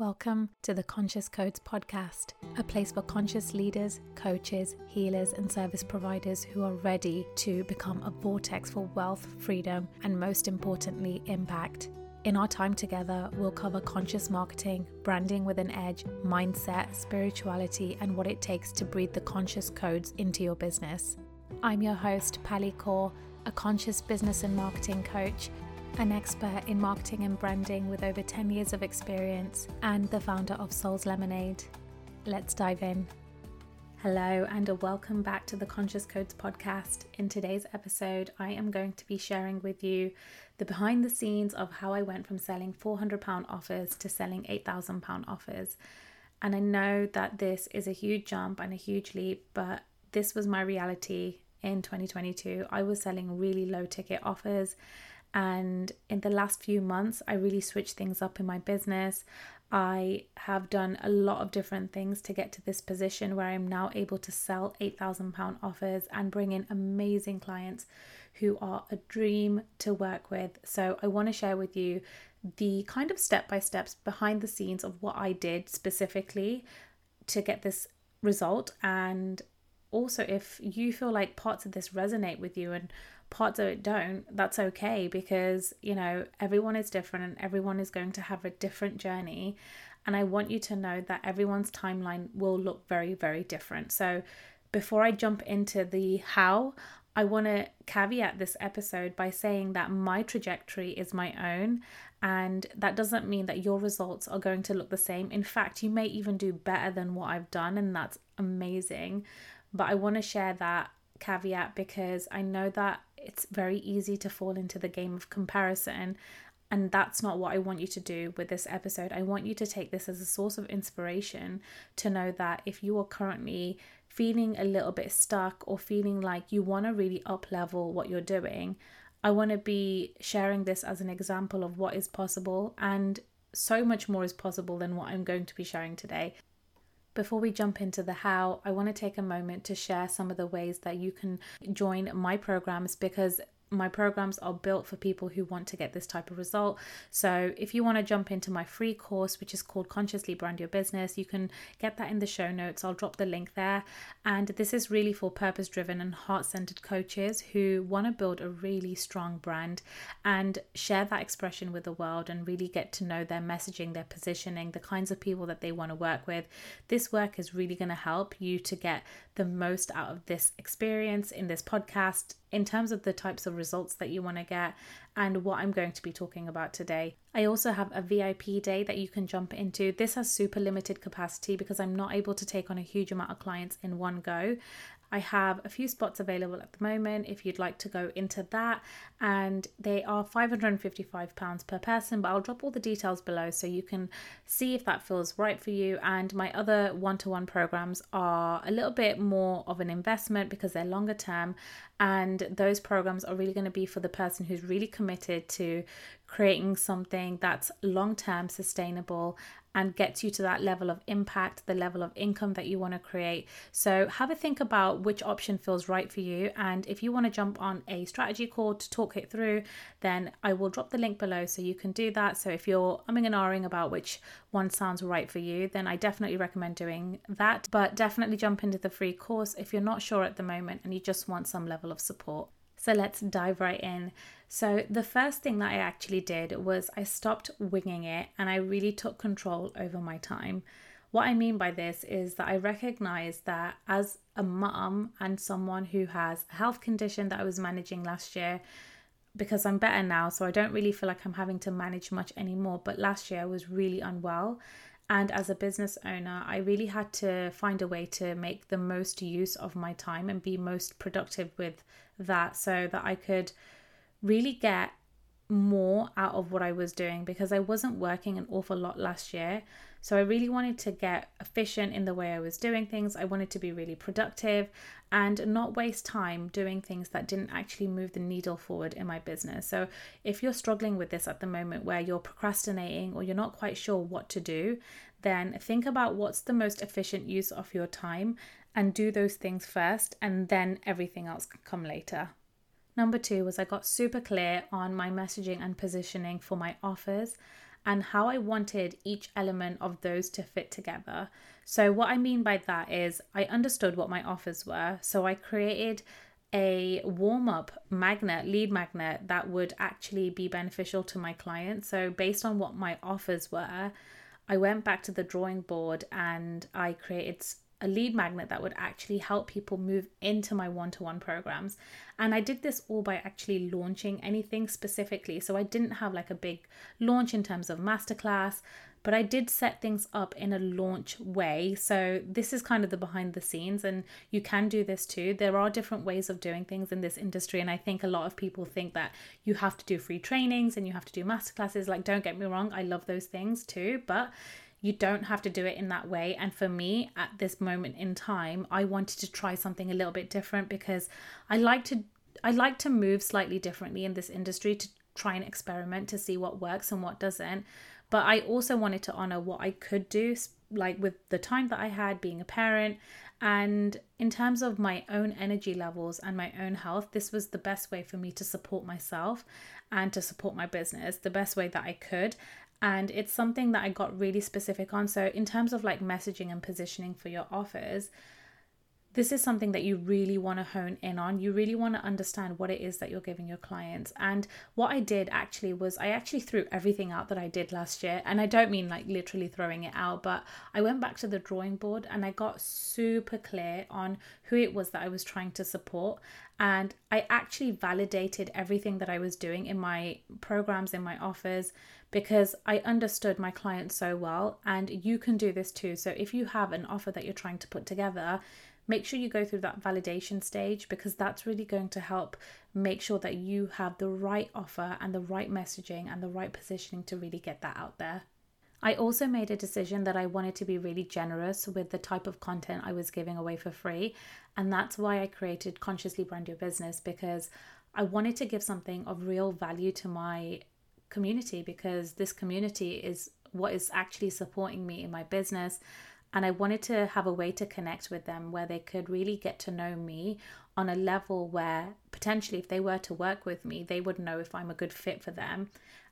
Welcome to the Conscious Codes podcast, a place for conscious leaders, coaches, healers, and service providers who are ready to become a vortex for wealth, freedom, and most importantly, impact. In our time together, we'll cover conscious marketing, branding with an edge, mindset, spirituality, and what it takes to breathe the conscious codes into your business. I'm your host, Pali Kaur, a conscious business and marketing coach an expert in marketing and branding with over 10 years of experience, and the founder of Souls Lemonade. Let's dive in. Hello, and a welcome back to the Conscious Codes podcast. In today's episode, I am going to be sharing with you the behind the scenes of how I went from selling £400 offers to selling £8,000 offers. And I know that this is a huge jump and a huge leap, but this was my reality in 2022. I was selling really low ticket offers and in the last few months, I really switched things up in my business. I have done a lot of different things to get to this position where I'm now able to sell £8,000 offers and bring in amazing clients who are a dream to work with. So, I want to share with you the kind of step by steps behind the scenes of what I did specifically to get this result. And also, if you feel like parts of this resonate with you and parts of it don't, that's okay because, you know, everyone is different and everyone is going to have a different journey. And I want you to know that everyone's timeline will look very, very different. So before I jump into the how, I want to caveat this episode by saying that my trajectory is my own, and that doesn't mean that your results are going to look the same. In fact, you may even do better than what I've done, and that's amazing. But I want to share that caveat because I know that it's very easy to fall into the game of comparison. And that's not what I want you to do with this episode. I want you to take this as a source of inspiration to know that if you are currently feeling a little bit stuck or feeling like you want to really up level what you're doing, I want to be sharing this as an example of what is possible and so much more is possible than what I'm going to be sharing today. Before we jump into the how, I want to take a moment to share some of the ways that you can join my programs because my programs are built for people who want to get this type of result. So, if you want to jump into my free course, which is called Consciously Brand Your Business, you can get that in the show notes. I'll drop the link there. And this is really for purpose driven and heart centered coaches who want to build a really strong brand and share that expression with the world and really get to know their messaging, their positioning, the kinds of people that they want to work with. This work is really going to help you to get the most out of this experience in this podcast in terms of the types of results that you want to get and what I'm going to be talking about today. I also have a VIP day that you can jump into. This has super limited capacity because I'm not able to take on a huge amount of clients in one go. I have a few spots available at the moment if you'd like to go into that, and they are £555 per person. But I'll drop all the details below so you can see if that feels right for you. And my other one to one programs are a little bit more of an investment because they're longer term, and those programs are really going to be for the person who's really committed to creating something that's long term sustainable and gets you to that level of impact, the level of income that you want to create. So, have a think about which option feels right for you. And if you want to jump on a strategy call to talk it through, then I will drop the link below so you can do that. So, if you're umming and ahhing about which one sounds right for you, then I definitely recommend doing that. But definitely jump into the free course if you're not sure at the moment and you just want some level of support. So let's dive right in. So, the first thing that I actually did was I stopped winging it and I really took control over my time. What I mean by this is that I recognize that as a mum and someone who has a health condition that I was managing last year, because I'm better now, so I don't really feel like I'm having to manage much anymore. But last year I was really unwell. And as a business owner, I really had to find a way to make the most use of my time and be most productive with that so that I could really get more out of what I was doing because I wasn't working an awful lot last year. So I really wanted to get efficient in the way I was doing things. I wanted to be really productive and not waste time doing things that didn't actually move the needle forward in my business. So if you're struggling with this at the moment where you're procrastinating or you're not quite sure what to do, then think about what's the most efficient use of your time and do those things first and then everything else can come later. Number two was I got super clear on my messaging and positioning for my offers and how I wanted each element of those to fit together. So, what I mean by that is I understood what my offers were. So, I created a warm up magnet, lead magnet that would actually be beneficial to my clients. So, based on what my offers were, I went back to the drawing board and I created a lead magnet that would actually help people move into my one to one programs. And I did this all by actually launching anything specifically. So I didn't have like a big launch in terms of masterclass, but I did set things up in a launch way. So this is kind of the behind the scenes, and you can do this too. There are different ways of doing things in this industry, and I think a lot of people think that you have to do free trainings and you have to do masterclasses. Like, don't get me wrong, I love those things too, but you don't have to do it in that way. And for me, at this moment in time, I wanted to try something a little bit different because I like to I like to move slightly differently in this industry to try and experiment to see what works and what doesn't. But I also wanted to honor what I could do, like with the time that I had being a parent. And in terms of my own energy levels and my own health, this was the best way for me to support myself and to support my business the best way that I could and it's something that I got really specific on. So, in terms of like messaging and positioning for your offers, this is something that you really want to hone in on. You really want to understand what it is that you're giving your clients. And what I did actually was I actually threw everything out that I did last year. And I don't mean like literally throwing it out, but I went back to the drawing board and I got super clear on who it was that I was trying to support. And I actually validated everything that I was doing in my programs, in my offers, because I understood my clients so well. And you can do this too. So if you have an offer that you're trying to put together, make sure you go through that validation stage because that's really going to help make sure that you have the right offer and the right messaging and the right positioning to really get that out there. I also made a decision that I wanted to be really generous with the type of content I was giving away for free. And that's why I created Consciously Brand Your Business because I wanted to give something of real value to my community because this community is what is actually supporting me in my business. And I wanted to have a way to connect with them where they could really get to know me on a level where potentially, if they were to work with me, they would know if I'm a good fit for them.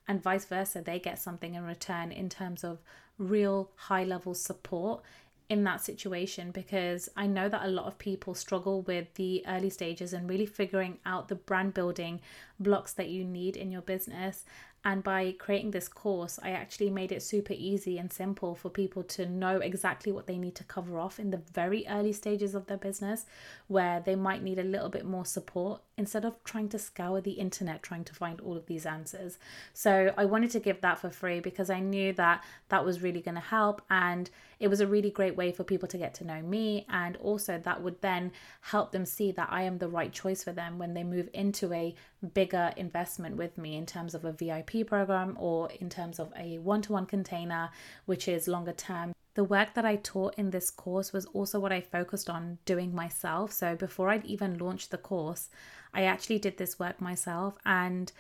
And vice versa, they get something in return in terms of real high level support in that situation because I know that a lot of people struggle with the early stages and really figuring out the brand building blocks that you need in your business. And by creating this course, I actually made it super easy and simple for people to know exactly what they need to cover off in the very early stages of their business, where they might need a little bit more support instead of trying to scour the internet trying to find all of these answers. So I wanted to give that for free because I knew that that was really going to help. And it was a really great way for people to get to know me. And also, that would then help them see that I am the right choice for them when they move into a bigger investment with me in terms of a VIP program or in terms of a one to one container, which is longer term. The work that I taught in this course was also what I focused on doing myself. So before I'd even launched the course, I actually did this work myself and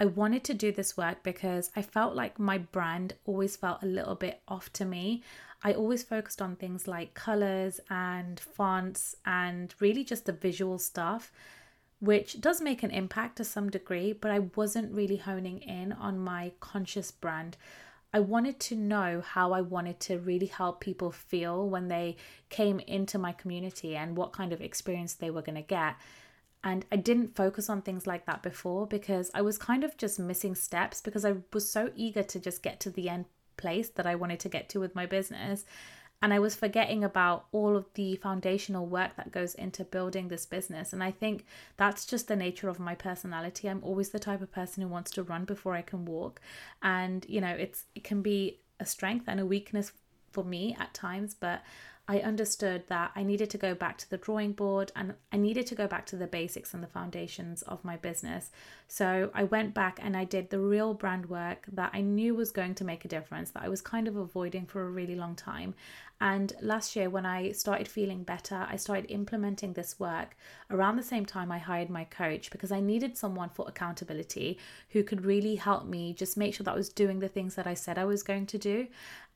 I wanted to do this work because I felt like my brand always felt a little bit off to me. I always focused on things like colors and fonts and really just the visual stuff which does make an impact to some degree, but I wasn't really honing in on my conscious brand. I wanted to know how I wanted to really help people feel when they came into my community and what kind of experience they were going to get. And I didn't focus on things like that before because I was kind of just missing steps because I was so eager to just get to the end place that I wanted to get to with my business and I was forgetting about all of the foundational work that goes into building this business. And I think that's just the nature of my personality. I'm always the type of person who wants to run before I can walk. And, you know, it's it can be a strength and a weakness for me at times, but I understood that I needed to go back to the drawing board and I needed to go back to the basics and the foundations of my business. So I went back and I did the real brand work that I knew was going to make a difference, that I was kind of avoiding for a really long time. And last year, when I started feeling better, I started implementing this work. Around the same time, I hired my coach because I needed someone for accountability who could really help me just make sure that I was doing the things that I said I was going to do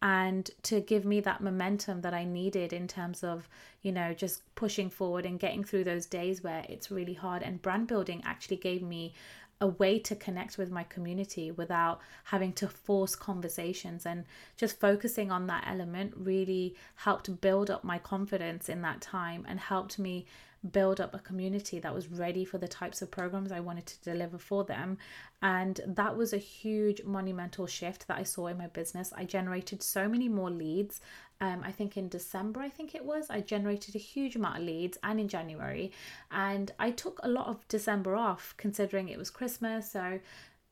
and to give me that momentum that I needed in terms of, you know, just pushing forward and getting through those days where it's really hard. And brand building actually gave me a way to connect with my community without having to force conversations and just focusing on that element really helped build up my confidence in that time and helped me build up a community that was ready for the types of programs I wanted to deliver for them. And that was a huge monumental shift that I saw in my business. I generated so many more leads. Um, I think in December, I think it was, I generated a huge amount of leads and in January. And I took a lot of December off considering it was Christmas. So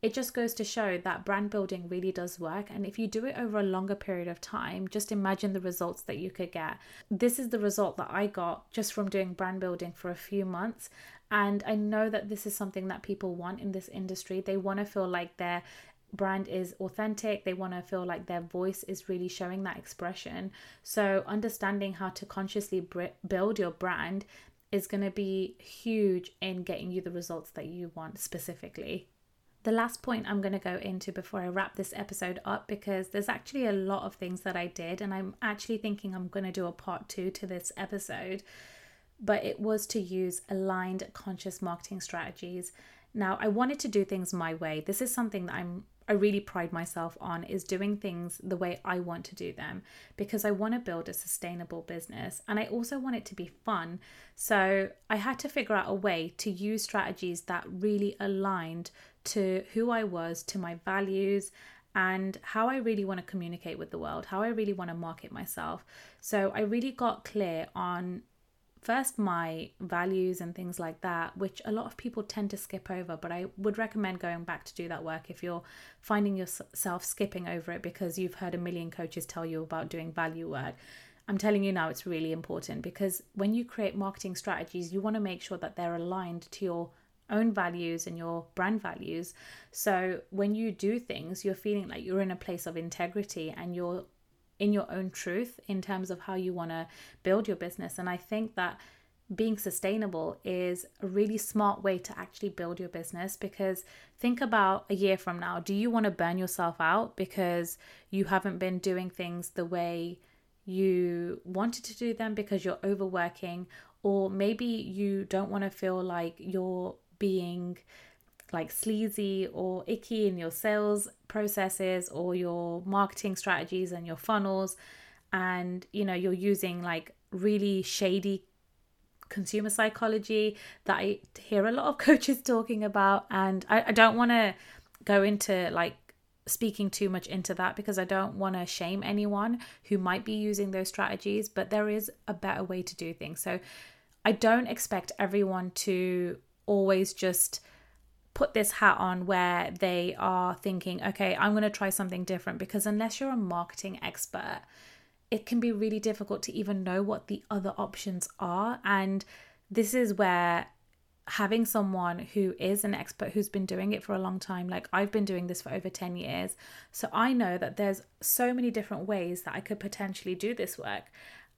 it just goes to show that brand building really does work. And if you do it over a longer period of time, just imagine the results that you could get. This is the result that I got just from doing brand building for a few months. And I know that this is something that people want in this industry. They want to feel like their brand is authentic, they want to feel like their voice is really showing that expression. So, understanding how to consciously build your brand is going to be huge in getting you the results that you want specifically the last point I'm going to go into before I wrap this episode up because there's actually a lot of things that I did, and I'm actually thinking I'm going to do a part two to this episode. But it was to use aligned conscious marketing strategies. Now, I wanted to do things my way. This is something that I'm I really pride myself on is doing things the way I want to do them because I want to build a sustainable business and I also want it to be fun. So I had to figure out a way to use strategies that really aligned to who I was, to my values, and how I really want to communicate with the world, how I really want to market myself. So I really got clear on first my values and things like that, which a lot of people tend to skip over, but I would recommend going back to do that work if you're finding yourself skipping over it because you've heard a million coaches tell you about doing value work. I'm telling you now, it's really important because when you create marketing strategies, you want to make sure that they're aligned to your own values and your brand values. So when you do things, you're feeling like you're in a place of integrity and you're in your own truth in terms of how you want to build your business. And I think that being sustainable is a really smart way to actually build your business because think about a year from now. Do you want to burn yourself out because you haven't been doing things the way you wanted to do them because you're overworking? Or maybe you don't want to feel like you're being like sleazy or icky in your sales processes or your marketing strategies and your funnels. And you know you're using like really shady consumer psychology that I hear a lot of coaches talking about. And I, I don't want to go into like speaking too much into that because I don't want to shame anyone who might be using those strategies but there is a better way to do things. So I don't expect everyone to always just put this hat on where they are thinking, okay, I'm going to try something different because unless you're a marketing expert, it can be really difficult to even know what the other options are. And this is where having someone who is an expert who's been doing it for a long time like I've been doing this for over 10 years so I know that there's so many different ways that I could potentially do this work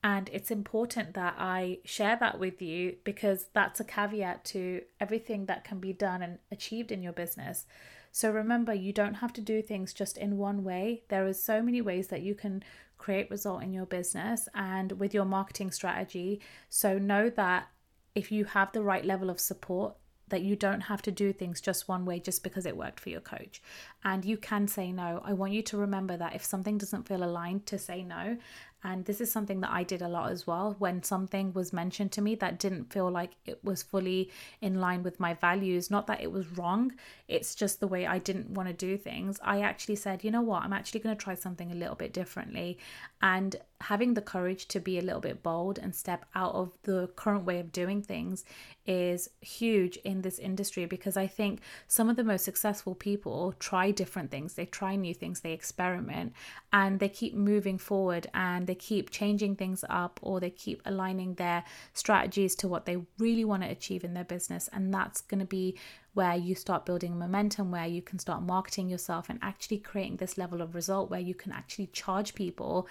and it's important that I share that with you because that's a caveat to everything that can be done and achieved in your business. So remember, you don't have to do things just in one way. There are so many ways that you can create result in your business and with your marketing strategy. So know that if you have the right level of support, that you don't have to do things just one way just because it worked for your coach. And you can say no. I want you to remember that if something doesn't feel aligned, to say no. And this is something that I did a lot as well. When something was mentioned to me that didn't feel like it was fully in line with my values, not that it was wrong, it's just the way I didn't want to do things. I actually said, you know what, I'm actually going to try something a little bit differently. And having the courage to be a little bit bold and step out of the current way of doing things is huge in this industry because I think some of the most successful people try different things, they try new things, they experiment, and they keep moving forward and they keep changing things up or they keep aligning their strategies to what they really want to achieve in their business. And that's going to be where you start building momentum, where you can start marketing yourself and actually creating this level of result where you can actually charge people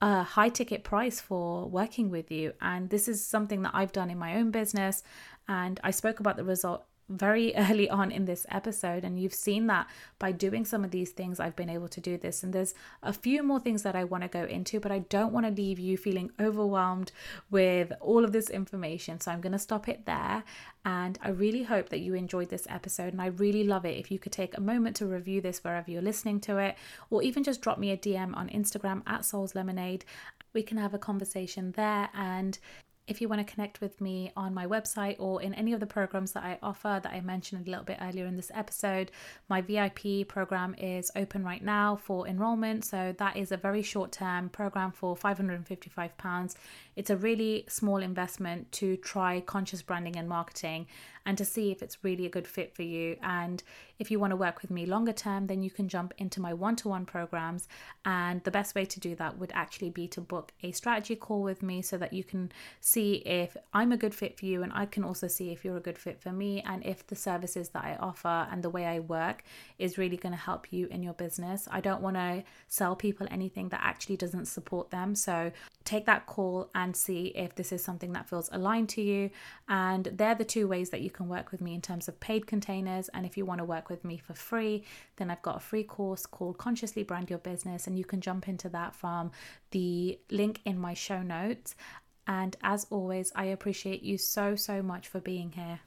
a high ticket price for working with you. And this is something that I've done in my own business. And I spoke about the result very early on in this episode. And you've seen that by doing some of these things, I've been able to do this. And there's a few more things that I want to go into, but I don't want to leave you feeling overwhelmed with all of this information. So I'm going to stop it there. And I really hope that you enjoyed this episode. And I really love it if you could take a moment to review this wherever you're listening to it, or even just drop me a DM on Instagram at Souls Lemonade. We can have a conversation there. And if you want to connect with me on my website or in any of the programs that I offer that I mentioned a little bit earlier in this episode, my VIP program is open right now for enrollment. So that is a very short term program for £555. It's a really small investment to try conscious branding and marketing and to see if it's really a good fit for you. And if you want to work with me longer term, then you can jump into my one to one programs. And the best way to do that would actually be to book a strategy call with me so that you can see if I'm a good fit for you and I can also see if you're a good fit for me and if the services that I offer and the way I work is really going to help you in your business. I don't want to sell people anything that actually doesn't support them. So take that call and see if this is something that feels aligned to you. And they're the two ways that you can work with me in terms of paid containers. And if you want to work with me for free, then I've got a free course called Consciously Brand Your Business, and you can jump into that from the link in my show notes. And as always, I appreciate you so, so much for being here.